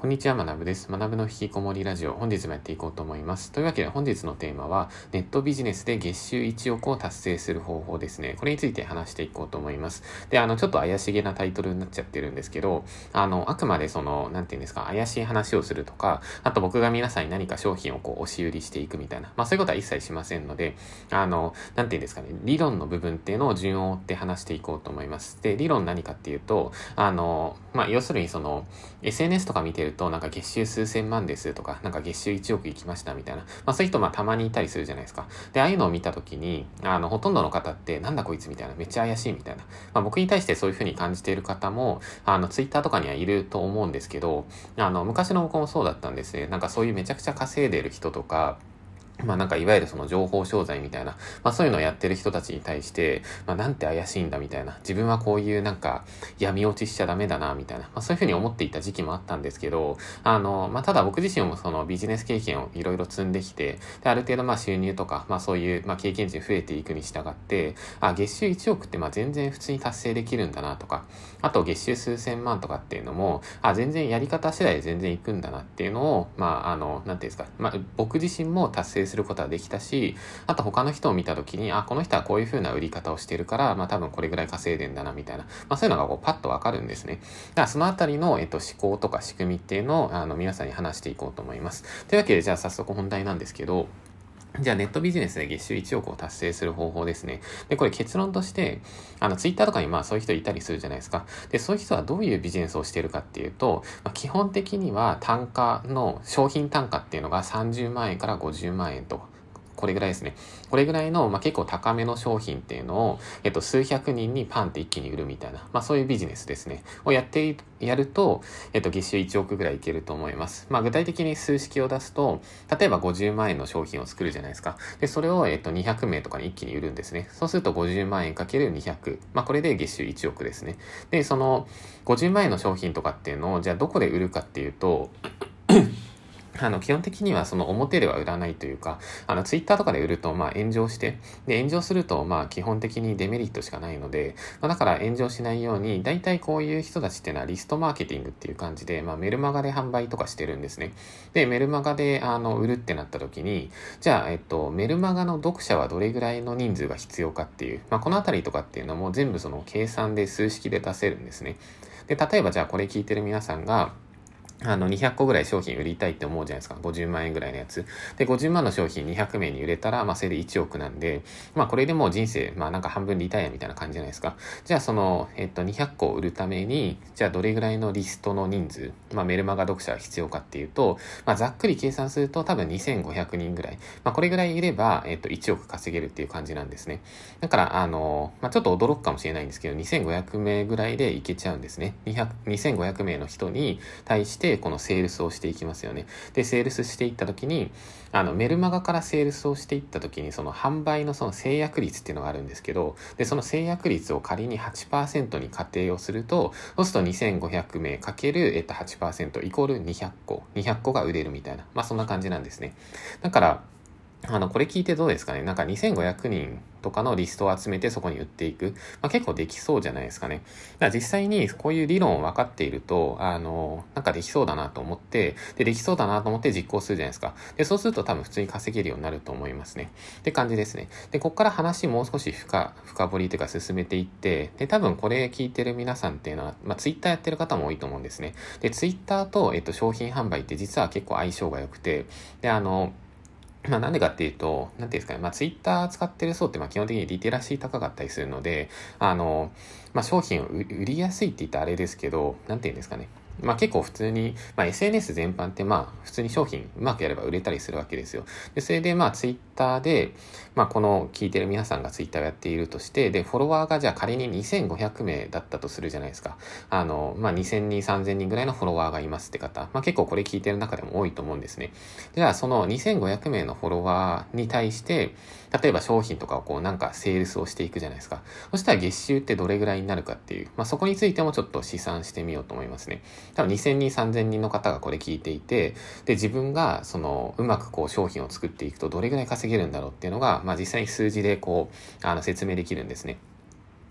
こんにちは、学部です。学部の引きこもりラジオ、本日もやっていこうと思います。というわけで本日のテーマは、ネットビジネスで月収1億を達成する方法ですね。これについて話していこうと思います。で、あの、ちょっと怪しげなタイトルになっちゃってるんですけど、あの、あくまでその、なんていうんですか、怪しい話をするとか、あと僕が皆さんに何か商品をこう、押し売りしていくみたいな、まあそういうことは一切しませんので、あの、なんていうんですかね、理論の部分っていうのを順を追って話していこうと思います。で、理論何かっていうと、あの、まあ要するにその、SNS とか見てると、なんか月収数千万ですとか、なんか月収1億いきましたみたいな、まあそういう人まあたまにいたりするじゃないですか。で、ああいうのを見たときに、あの、ほとんどの方って、なんだこいつみたいな、めっちゃ怪しいみたいな。まあ僕に対してそういうふうに感じている方も、あの、ツイッターとかにはいると思うんですけど、あの、昔の僕もそうだったんですね。なんかそういうめちゃくちゃ稼いでる人とか、まあなんかいわゆるその情報商材みたいな、まあそういうのをやってる人たちに対して、まあなんて怪しいんだみたいな、自分はこういうなんか闇落ちしちゃダメだなみたいな、まあそういうふうに思っていた時期もあったんですけど、あの、まあただ僕自身もそのビジネス経験をいろいろ積んできて、で、ある程度まあ収入とか、まあそういうまあ経験値増えていくに従って、あ、月収1億ってまあ全然普通に達成できるんだなとか、あと月収数千万とかっていうのも、あ、全然やり方次第で全然いくんだなっていうのを、まああの、なんていうんですか、まあ僕自身も達成することはできたし、あと他の人を見た時に、あ、この人はこういう風な売り方をしてるから、まあ多分これぐらい稼いでんだな、みたいな。まあそういうのがこうパッとわかるんですね。だからそのあたりの、えっと、思考とか仕組みっていうのを、あの、皆さんに話していこうと思います。というわけで、じゃあ早速本題なんですけど、じゃあネットビジネスで月収1億を達成する方法ですね。で、これ結論として、あの、ツイッターとかにまあそういう人いたりするじゃないですか。で、そういう人はどういうビジネスをしているかっていうと、まあ、基本的には単価の、商品単価っていうのが30万円から50万円とこれぐらいですね。これぐらいの、まあ、結構高めの商品っていうのを、えっと、数百人にパンって一気に売るみたいな、まあ、そういうビジネスですね。をやってやると、えっと、月収1億ぐらいいけると思います。まあ、具体的に数式を出すと、例えば50万円の商品を作るじゃないですか。で、それを、えっと、200名とかに一気に売るんですね。そうすると50万円かける200。まあ、これで月収1億ですね。で、その、50万円の商品とかっていうのを、じゃあどこで売るかっていうと、あの、基本的にはその表では売らないというか、あの、ツイッターとかで売ると、まあ、炎上して、で、炎上すると、まあ、基本的にデメリットしかないので、まあ、だから炎上しないように、大体こういう人たちっていうのはリストマーケティングっていう感じで、まあ、メルマガで販売とかしてるんですね。で、メルマガで、あの、売るってなった時に、じゃあ、えっと、メルマガの読者はどれぐらいの人数が必要かっていう、まあ、このあたりとかっていうのも全部その計算で数式で出せるんですね。で、例えばじゃあこれ聞いてる皆さんが、あの、200個ぐらい商品売りたいって思うじゃないですか。50万円ぐらいのやつ。で、50万の商品200名に売れたら、まあ、それで1億なんで、まあ、これでもう人生、まあ、なんか半分リタイアみたいな感じじゃないですか。じゃあ、その、えっと、200個売るために、じゃあ、どれぐらいのリストの人数、まあ、メルマガ読者が必要かっていうと、まあ、ざっくり計算すると多分2500人ぐらい。まあ、これぐらいいれば、えっと、1億稼げるっていう感じなんですね。だから、あの、まあ、ちょっと驚くかもしれないんですけど、2500名ぐらいでいけちゃうんですね。200 2500名の人に対して、このセールスをしていきますよね。で、セールスしていった時に、あの、メルマガからセールスをしていった時に、その販売のその制約率っていうのがあるんですけど、で、その制約率を仮に8%に仮定をすると、そうすると2500名かける、えっと、8%イコール200個。200個が売れるみたいな。まあ、そんな感じなんですね。だから、あの、これ聞いてどうですかねなんか2500人とかのリストを集めてそこに売っていく。まあ、結構できそうじゃないですかね。だから実際にこういう理論を分かっていると、あの、なんかできそうだなと思って、で、できそうだなと思って実行するじゃないですか。で、そうすると多分普通に稼げるようになると思いますね。って感じですね。で、こっから話もう少し深、深掘りというか進めていって、で、多分これ聞いてる皆さんっていうのは、まあ、ツイッターやってる方も多いと思うんですね。で、ツイッターと、えっと、商品販売って実は結構相性が良くて、で、あの、まあなんでかっていうと、なんていうんですかね、まあツイッター使ってる層ってまあ基本的にリテラシー高かったりするので、あの、まあ商品を売りやすいって言ったらあれですけど、なんていうんですかね、まあ結構普通に、まあ SNS 全般ってまあ普通に商品うまくやれば売れたりするわけですよ。で、それでまあツイッターで、まあこの聞いてる皆さんがツイッターをやっているとして、で、フォロワーがじゃあ仮に2500名だったとするじゃないですか。あの、まあ2000人、3000人ぐらいのフォロワーがいますって方。まあ結構これ聞いてる中でも多いと思うんですね。じゃあその2500名のフォロワーに対して、例えば商品とかをこうなんかセールスをしていくじゃないですか。そしたら月収ってどれぐらいになるかっていう、まあそこについてもちょっと試算してみようと思いますね。多分2000人、3000人の方がこれ聞いていて、で、自分がそのうまくこう商品を作っていくとどれぐらい稼げるんだろうっていうのが、まあ実際に数字でこう、あの説明できるんですね。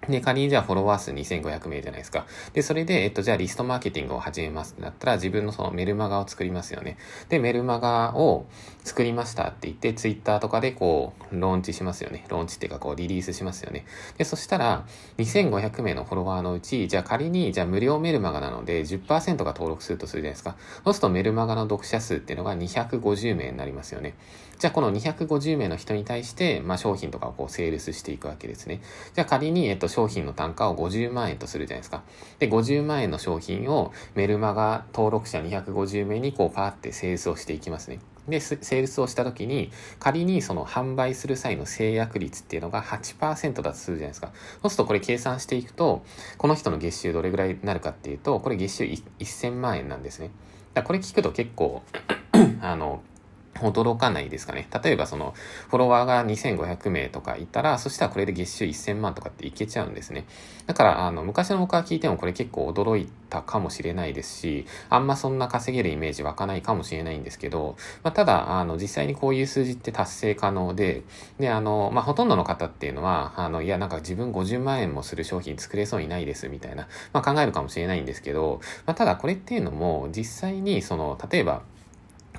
で、仮にじゃあフォロワー数2500名じゃないですか。で、それで、えっと、じゃあリストマーケティングを始めますってなったら、自分のそのメルマガを作りますよね。で、メルマガを作りましたって言って、ツイッターとかでこう、ローンチしますよね。ローンチっていうか、こう、リリースしますよね。で、そしたら、2500名のフォロワーのうち、じゃあ仮に、じゃあ無料メルマガなので10%が登録するとするじゃないですか。そうするとメルマガの読者数っていうのが250名になりますよね。じゃあこの250名の人に対して、まあ商品とかをこうセールスしていくわけですね。じゃあ仮に、えっと、商品の単価を50万円とするじゃないですか。で、50万円の商品をメルマガ登録者250名にこうパーってセールスをしていきますね。で、セールスをした時に、仮にその販売する際の制約率っていうのが8%だとするじゃないですか。そうするとこれ計算していくと、この人の月収どれぐらいになるかっていうと、これ月収1000万円なんですね。だこれ聞くと結構 あの、驚かないですかね。例えばその、フォロワーが2500名とかいたら、そしたらこれで月収1000万とかっていけちゃうんですね。だから、あの、昔の僕は聞いてもこれ結構驚いたかもしれないですし、あんまそんな稼げるイメージ湧かないかもしれないんですけど、まあ、ただ、あの、実際にこういう数字って達成可能で、で、あの、まあ、ほとんどの方っていうのは、あの、いや、なんか自分50万円もする商品作れそうにないですみたいな、まあ、考えるかもしれないんですけど、まあ、ただこれっていうのも、実際にその、例えば、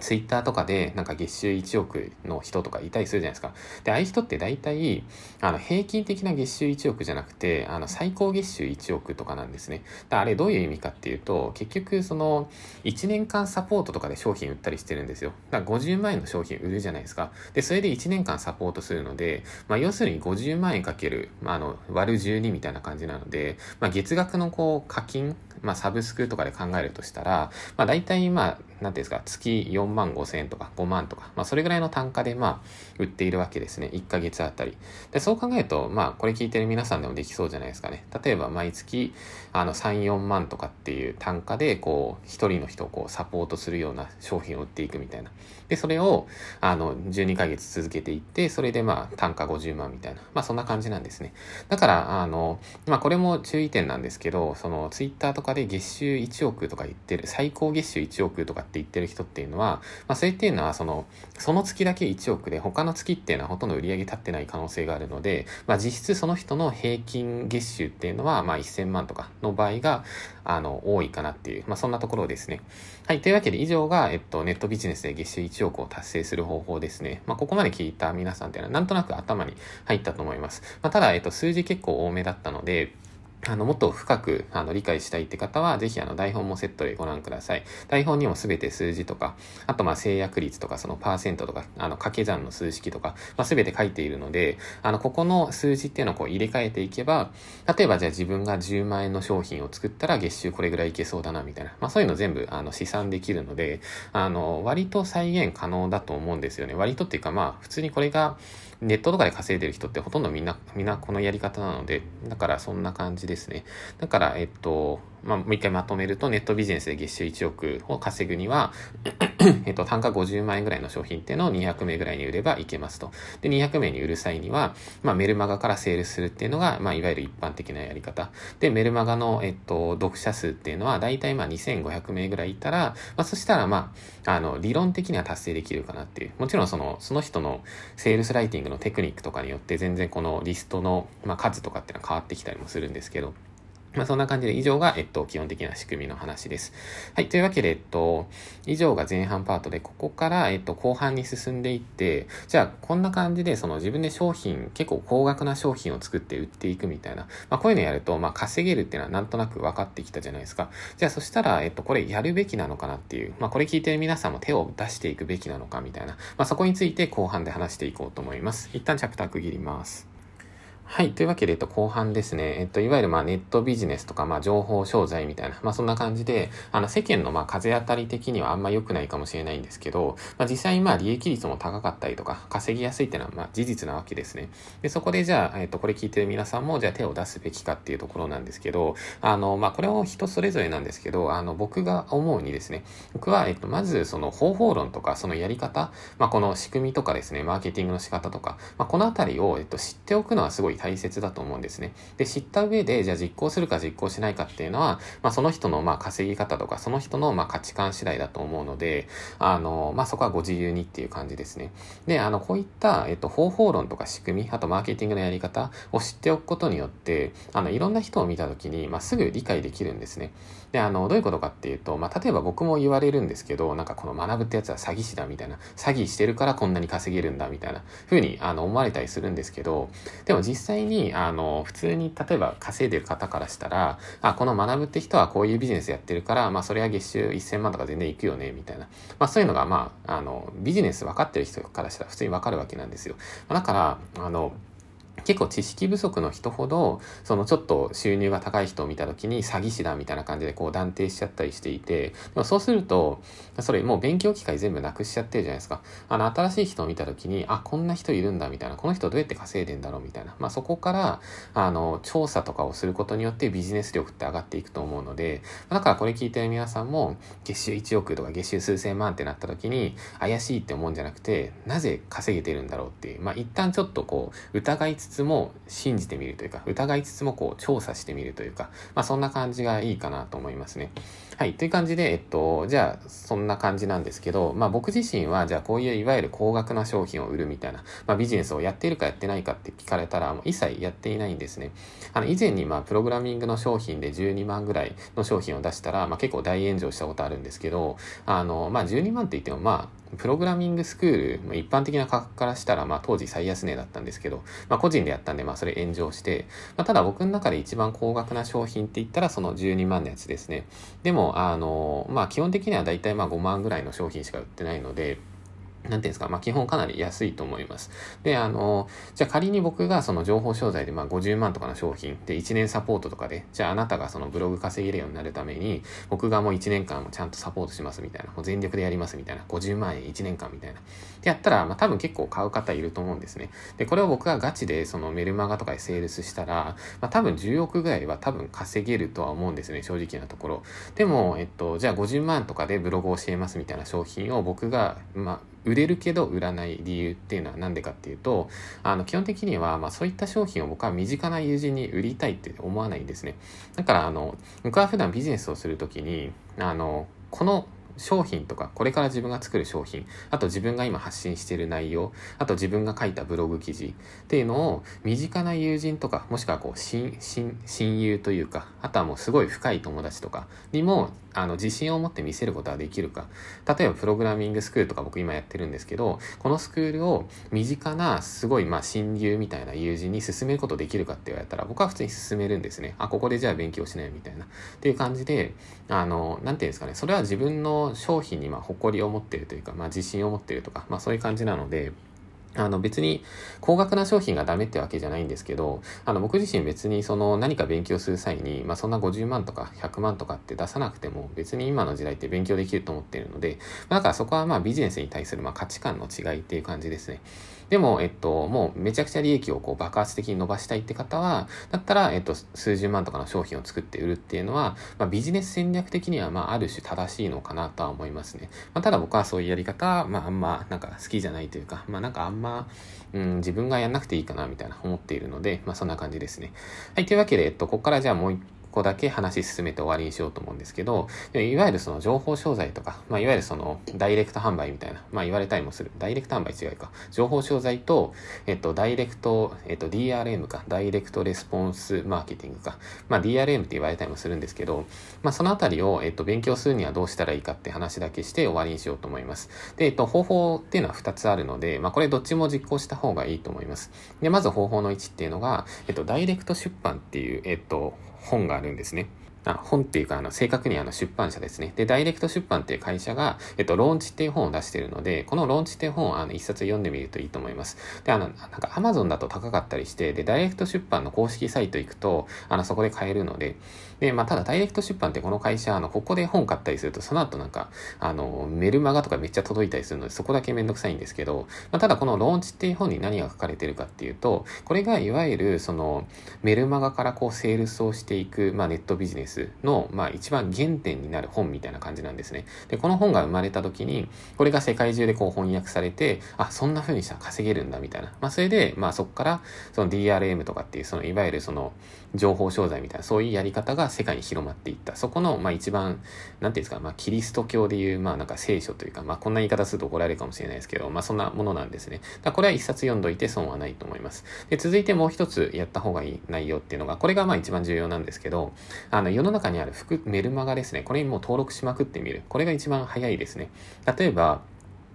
ツイッターとかでなんか月収1億の人とかいたりするじゃないですか。で、ああいう人って大体、あの、平均的な月収1億じゃなくて、あの、最高月収1億とかなんですね。だあれどういう意味かっていうと、結局その、1年間サポートとかで商品売ったりしてるんですよ。だから50万円の商品売るじゃないですか。で、それで1年間サポートするので、まあ、要するに50万円かける、まあ、あの、割る12みたいな感じなので、まあ、月額のこう、課金、まあ、サブスクとかで考えるとしたら、まあ、大体、まあ、なんていうんですか、月4万5千円とか5万とか、まあ、それぐらいの単価で、まあ、売っているわけですね。1ヶ月あたり。で、そう考えると、まあ、これ聞いてる皆さんでもできそうじゃないですかね。例えば、毎月、あの、3、4万とかっていう単価で、こう、一人の人をこう、サポートするような商品を売っていくみたいな。で、それを、あの、12ヶ月続けていって、それで、まあ、単価50万みたいな。まあ、そんな感じなんですね。だから、あの、まあ、これも注意点なんですけど、その、ツイッターとかで月収1億とか言ってる、最高月収1億とかって言ってる人っていうのは、まあ、それっていうのは、その、その月だけ1億で、他の月っていうのはほとんど売り上げ立ってない可能性があるので、まあ、実質その人の平均月収っていうのは、まあ、1000万とかの場合が、あの、多いかなっていう、まあ、そんなところですね。はい。というわけで、以上が、えっと、ネットビジネスで月収1億を達成する方法ですね。まあ、ここまで聞いた皆さんっていうのは、なんとなく頭に入ったと思います。まあ、ただ、えっと、数字結構多めだったので、あの、もっと深く、あの、理解したいって方は、ぜひ、あの、台本もセットでご覧ください。台本にもすべて数字とか、あと、ま、制約率とか、その、パーセントとか、あの、掛け算の数式とか、まあ、すべて書いているので、あの、ここの数字っていうのをこう入れ替えていけば、例えば、じゃあ自分が10万円の商品を作ったら、月収これぐらいいけそうだな、みたいな。まあ、そういうの全部、あの、試算できるので、あの、割と再現可能だと思うんですよね。割とっていうか、まあ、普通にこれが、ネットとかで稼いでる人ってほとんどみんな、みんなこのやり方なので、だからそんな感じでですね。だから、えっと、まあ、もう一回まとめると、ネットビジネスで月収1億を稼ぐにはえっと、単価50万円ぐらいの商品っていうのを200名ぐらいに売ればいけますと。で、200名に売る際には、まあ、メルマガからセールするっていうのが、まあ、いわゆる一般的なやり方。で、メルマガの、えっと、読者数っていうのは、だいたいまあ、2500名ぐらいいたら、まあ、そしたら、まあ、あの、理論的には達成できるかなっていう。もちろん、その、その人のセールスライティングのテクニックとかによって、全然このリストの、まあ、数とかっていうのは変わってきたりもするんですけど、まあ、そんな感じで以上が、えっと、基本的な仕組みの話です。はい。というわけで、えっと、以上が前半パートで、ここから、えっと、後半に進んでいって、じゃあ、こんな感じで、その自分で商品、結構高額な商品を作って売っていくみたいな、まあ、こういうのやると、まあ、稼げるっていうのはなんとなく分かってきたじゃないですか。じゃあ、そしたら、えっと、これやるべきなのかなっていう、まあ、これ聞いてる皆さんも手を出していくべきなのかみたいな、まあ、そこについて後半で話していこうと思います。一旦チャプター区切ります。はい。というわけで、えっと、後半ですね。えっと、いわゆる、まあ、ネットビジネスとか、まあ、情報商材みたいな、まあ、そんな感じで、あの、世間の、まあ、風当たり的にはあんま良くないかもしれないんですけど、まあ、実際、まあ、利益率も高かったりとか、稼ぎやすいっていうのは、まあ、事実なわけですね。で、そこで、じゃあ、えっと、これ聞いてる皆さんも、じゃあ、手を出すべきかっていうところなんですけど、あの、まあ、これは人それぞれなんですけど、あの、僕が思うにですね、僕は、えっと、まず、その、方法論とか、そのやり方、まあ、この仕組みとかですね、マーケティングの仕方とか、まあ、このあたりを、えっと、知っておくのはすごい大切だと思うんですね。で、知った上で、じゃあ実行するか実行しないかっていうのは、まあ、その人のまあ稼ぎ方とか、その人のまあ価値観次第だと思うので、あの、まあ、そこはご自由にっていう感じですね。で、あの、こういった、えっと、方法論とか仕組み、あとマーケティングのやり方を知っておくことによって、あの、いろんな人を見たときに、まあ、すぐ理解できるんですね。で、あの、どういうことかっていうと、まあ、例えば僕も言われるんですけど、なんかこの学ぶってやつは詐欺師だみたいな、詐欺してるからこんなに稼げるんだみたいな風にあの思われたりするんですけど、でも実際に、あの、普通に例えば稼いでる方からしたら、あ、この学ぶって人はこういうビジネスやってるから、まあ、それは月収1000万とか全然いくよね、みたいな。まあ、そういうのが、まあ、あの、ビジネス分かってる人からしたら普通に分かるわけなんですよ。だから、あの、結構知識不足の人ほど、そのちょっと収入が高い人を見た時に詐欺師だみたいな感じでこう断定しちゃったりしていて、そうすると、それもう勉強機会全部なくしちゃってるじゃないですか。あの、新しい人を見た時に、あ、こんな人いるんだみたいな、この人どうやって稼いでんだろうみたいな。まあそこから、あの、調査とかをすることによってビジネス力って上がっていくと思うので、だからこれ聞いてる皆さんも、月収1億とか月収数千万ってなった時に、怪しいって思うんじゃなくて、なぜ稼げてるんだろうっていう、まあ一旦ちょっとこう、疑いつつつも、信じてみるというか、疑いつつもこう調査してみるというか、まあそんな感じがいいかなと思いますね。はい。という感じで、えっと、じゃあ、そんな感じなんですけど、まあ僕自身は、じゃあこういういわゆる高額な商品を売るみたいな、まあビジネスをやっているかやってないかって聞かれたら、もう一切やっていないんですね。あの、以前にまあプログラミングの商品で12万ぐらいの商品を出したら、まあ結構大炎上したことあるんですけど、あの、まあ12万って言ってもまあ、プログラミングスクール、一般的な価格からしたら、まあ当時最安値だったんですけど、まあ個人でやったんで、まあそれ炎上して、まあただ僕の中で一番高額な商品って言ったらその12万のやつですね。でも、あの、まあ基本的には大体まあ5万ぐらいの商品しか売ってないので、なんていうんですか、まあ基本かなり安いと思います。で、あの、じゃあ仮に僕がその情報商材でまあ50万とかの商品で1年サポートとかで、じゃああなたがそのブログ稼げるようになるために、僕がもう1年間もちゃんとサポートしますみたいな、もう全力でやりますみたいな、50万円1年間みたいな。ってやったら、まあ多分結構買う方いると思うんですね。で、これを僕がガチでそのメルマガとかでセールスしたら、まあ多分10億ぐらいは多分稼げるとは思うんですね、正直なところ。でも、えっと、じゃあ50万とかでブログを教えますみたいな商品を僕が、まあ、売れるけど売らない理由っていうのは何でかっていうと、あの、基本的には、まあそういった商品を僕は身近な友人に売りたいって思わないんですね。だから、あの、僕は普段ビジネスをするときに、あの、この商品とか、これから自分が作る商品、あと自分が今発信している内容、あと自分が書いたブログ記事っていうのを身近な友人とか、もしくはこう、親、親、友というか、あとはもうすごい深い友達とかにもあの、自信を持って見せることはできるか。例えば、プログラミングスクールとか僕今やってるんですけど、このスクールを身近な、すごい、まあ、親友みたいな友人に勧めることできるかって言われたら、僕は普通に勧めるんですね。あ、ここでじゃあ勉強しないみたいな。っていう感じで、あの、なんていうんですかね、それは自分の商品に、ま、誇りを持ってるというか、まあ、自信を持ってるとか、まあ、そういう感じなので、あの別に高額な商品がダメってわけじゃないんですけど、あの僕自身別にその何か勉強する際に、まあそんな50万とか100万とかって出さなくても別に今の時代って勉強できると思ってるので、まあ、だからそこはまあビジネスに対するまあ価値観の違いっていう感じですね。でも、えっと、もうめちゃくちゃ利益をこう爆発的に伸ばしたいって方は、だったら、えっと、数十万とかの商品を作って売るっていうのは、まあ、ビジネス戦略的には、まあ、ある種正しいのかなとは思いますね。まあ、ただ僕はそういうやり方は、まあ、あんま、なんか好きじゃないというか、まあ、なんかあんま、まうん、自分がやんなくていいかな、みたいな思っているので、まあ、そんな感じですね。はい、というわけで、えっと、ここからじゃあもう一個だけ話進めて終わりにしようと思うんですけど、いわゆるその情報商材とか、まあ、いわゆるそのダイレクト販売みたいな、まあ、言われたりもする。ダイレクト販売違いか。情報商材と、えっと、ダイレクト、えっと、DRM か。ダイレクトレスポンスマーケティングか。まあ、DRM って言われたりもするんですけど、まあ、そのあたりを、えっと、勉強するにはどうしたらいいかって話だけして終わりにしようと思います。で、えっと、方法っていうのは2つあるので、まあ、これどっちも実行した方がいいと思います。で、まず方法の1っていうのが、えっと、ダイレクト出版っていう、えっと、本があるんですね。あ本っていうか、あの、正確にあの出版社ですね。で、ダイレクト出版っていう会社が、えっと、ローンチっていう本を出してるので、このローンチっていう本をあの、一冊読んでみるといいと思います。で、あの、なんか Amazon だと高かったりして、で、ダイレクト出版の公式サイト行くと、あの、そこで買えるので、で、まあ、ただダイレクト出版ってこの会社、あの、ここで本買ったりすると、その後なんか、あの、メルマガとかめっちゃ届いたりするので、そこだけめんどくさいんですけど、まあ、ただこのローンチっていう本に何が書かれてるかっていうと、これがいわゆる、その、メルマガからこう、セールスをしていく、まあ、ネットビジネススの、まあ一番原点になる本みたいな感じなんですね。で、この本が生まれた時に、これが世界中でこう翻訳されて、あ、そんな風にしたら稼げるんだみたいな。まあそれで、まあそこから、その DRM とかっていう、そのいわゆるその情報商材みたいな、そういうやり方が世界に広まっていった。そこの、まあ一番、なんていうんですか、まあキリスト教でいう、まあなんか聖書というか、まあこんな言い方すると怒られるかもしれないですけど、まあそんなものなんですね。だこれは一冊読んどいて損はないと思います。で、続いてもう一つやった方がいい内容っていうのが、これがまあ一番重要なんですけど、あの世の中にある服、メルマガですね。これにもう登録しまくってみる。これが一番早いですね。例えば、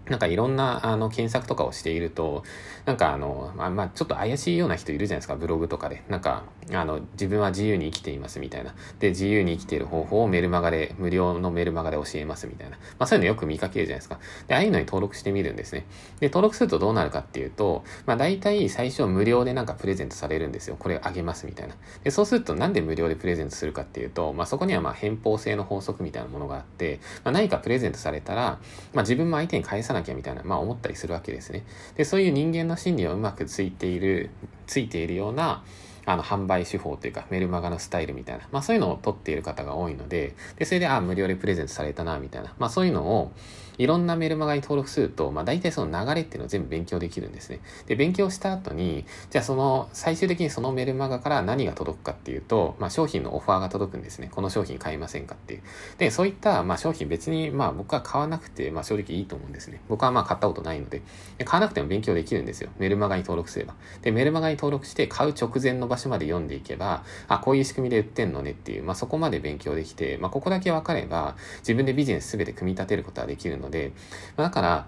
なんかいろんなあの検索とかをしていると、なんかあの、まあ、まあ、ちょっと怪しいような人いるじゃないですか、ブログとかで。なんか、あの、自分は自由に生きていますみたいな。で、自由に生きている方法をメルマガで、無料のメルマガで教えますみたいな。まあそういうのよく見かけるじゃないですか。で、ああいうのに登録してみるんですね。で、登録するとどうなるかっていうと、まあ大体最初無料でなんかプレゼントされるんですよ。これあげますみたいな。で、そうするとなんで無料でプレゼントするかっていうと、まあそこにはまあ偏方性の法則みたいなものがあって、まあ何かプレゼントされたら、まあ自分も相手に返さないなきゃみたいな、まあ思ったりするわけですね。で、そういう人間の心理をうまくついている、ついているような、あの、販売手法というか、メルマガのスタイルみたいな、まあそういうのを取っている方が多いので、で、それで、あ、無料でプレゼントされたな、みたいな、まあそういうのを、いろんなメルマガに登録すると、まあ大体その流れっていうのを全部勉強できるんですね。で、勉強した後に、じゃあその、最終的にそのメルマガから何が届くかっていうと、まあ商品のオファーが届くんですね。この商品買いませんかっていう。で、そういった、まあ商品別に、まあ僕は買わなくて、まあ正直いいと思うんですね。僕はまあ買ったことないので、で買わなくても勉強できるんですよ。メルマガに登録すれば。で、メルマガに登録して買う直前の場所まで読んでいけば、あ、こういう仕組みで売ってんのねっていう、まあそこまで勉強できて、まあここだけ分かれば、自分でビジネスすべて組み立てることができるのので、まあだから、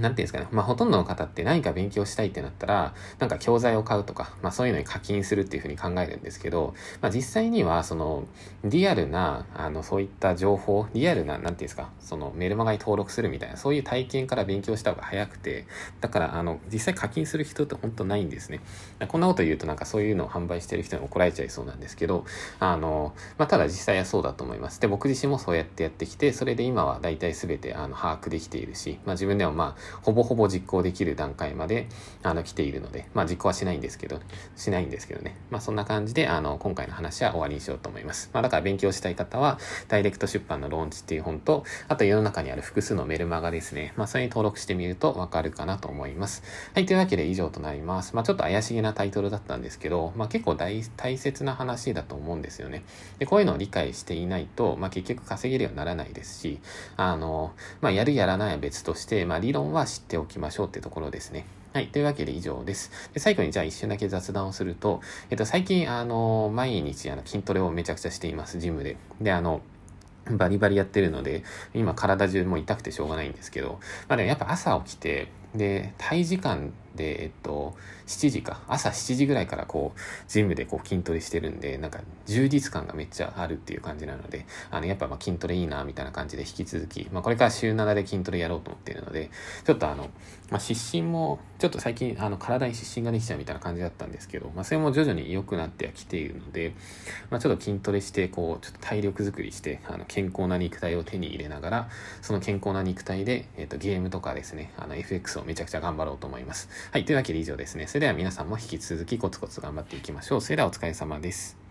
なんていうんですかね。まあ、ほとんどの方って何か勉強したいってなったら、なんか教材を買うとか、まあ、そういうのに課金するっていうふうに考えるんですけど、まあ、実際には、その、リアルな、あの、そういった情報、リアルな、なんていうんですか、その、メルマガに登録するみたいな、そういう体験から勉強した方が早くて、だから、あの、実際課金する人って本当ないんですね。こんなこと言うとなんかそういうのを販売してる人に怒られちゃいそうなんですけど、あの、まあ、ただ実際はそうだと思います。で、僕自身もそうやってやってきて、それで今は大体全て、あの、把握できているし、まあ、自分でもまあ、ほぼほぼ実行できる段階まで、あの、来ているので、まあ、実行はしないんですけど、しないんですけどね。まあ、そんな感じで、あの、今回の話は終わりにしようと思います。まあ、だから勉強したい方は、ダイレクト出版のローンチっていう本と、あと世の中にある複数のメルマガですね。まあ、それに登録してみるとわかるかなと思います。はい、というわけで以上となります。まあ、ちょっと怪しげなタイトルだったんですけど、まあ、結構大切な話だと思うんですよね。で、こういうのを理解していないと、まあ、結局稼げるようにならないですし、あの、まあ、やるやらないは別として、まあ、理論は知っておきましょうってところですね。はい。というわけで以上です。で最後にじゃあ一瞬だけ雑談をすると、えっと、最近、あの、毎日、あの、筋トレをめちゃくちゃしています、ジムで。で、あの、バリバリやってるので、今体中も痛くてしょうがないんですけど、まあでもやっぱ朝起きて、で、体時間で、えっと、7時か、朝7時ぐらいからこう、ジムでこう筋トレしてるんで、なんか充実感がめっちゃあるっていう感じなので、あの、やっぱま筋トレいいな、みたいな感じで引き続き、まあこれから週7で筋トレやろうと思っているので、ちょっとあの、まあ失神も、ちょっと最近、あの、体に失神ができちゃうみたいな感じだったんですけど、まあそれも徐々に良くなってきているので、まあちょっと筋トレして、こう、ちょっと体力づくりして、あの、健康な肉体を手に入れながら、その健康な肉体で、えっと、ゲームとかですね、あの、FX をめちゃくちゃ頑張ろうと思います。はい、というわけで以上ですね。それでは皆さんも引き続きコツコツ頑張っていきましょう。それではお疲れ様です。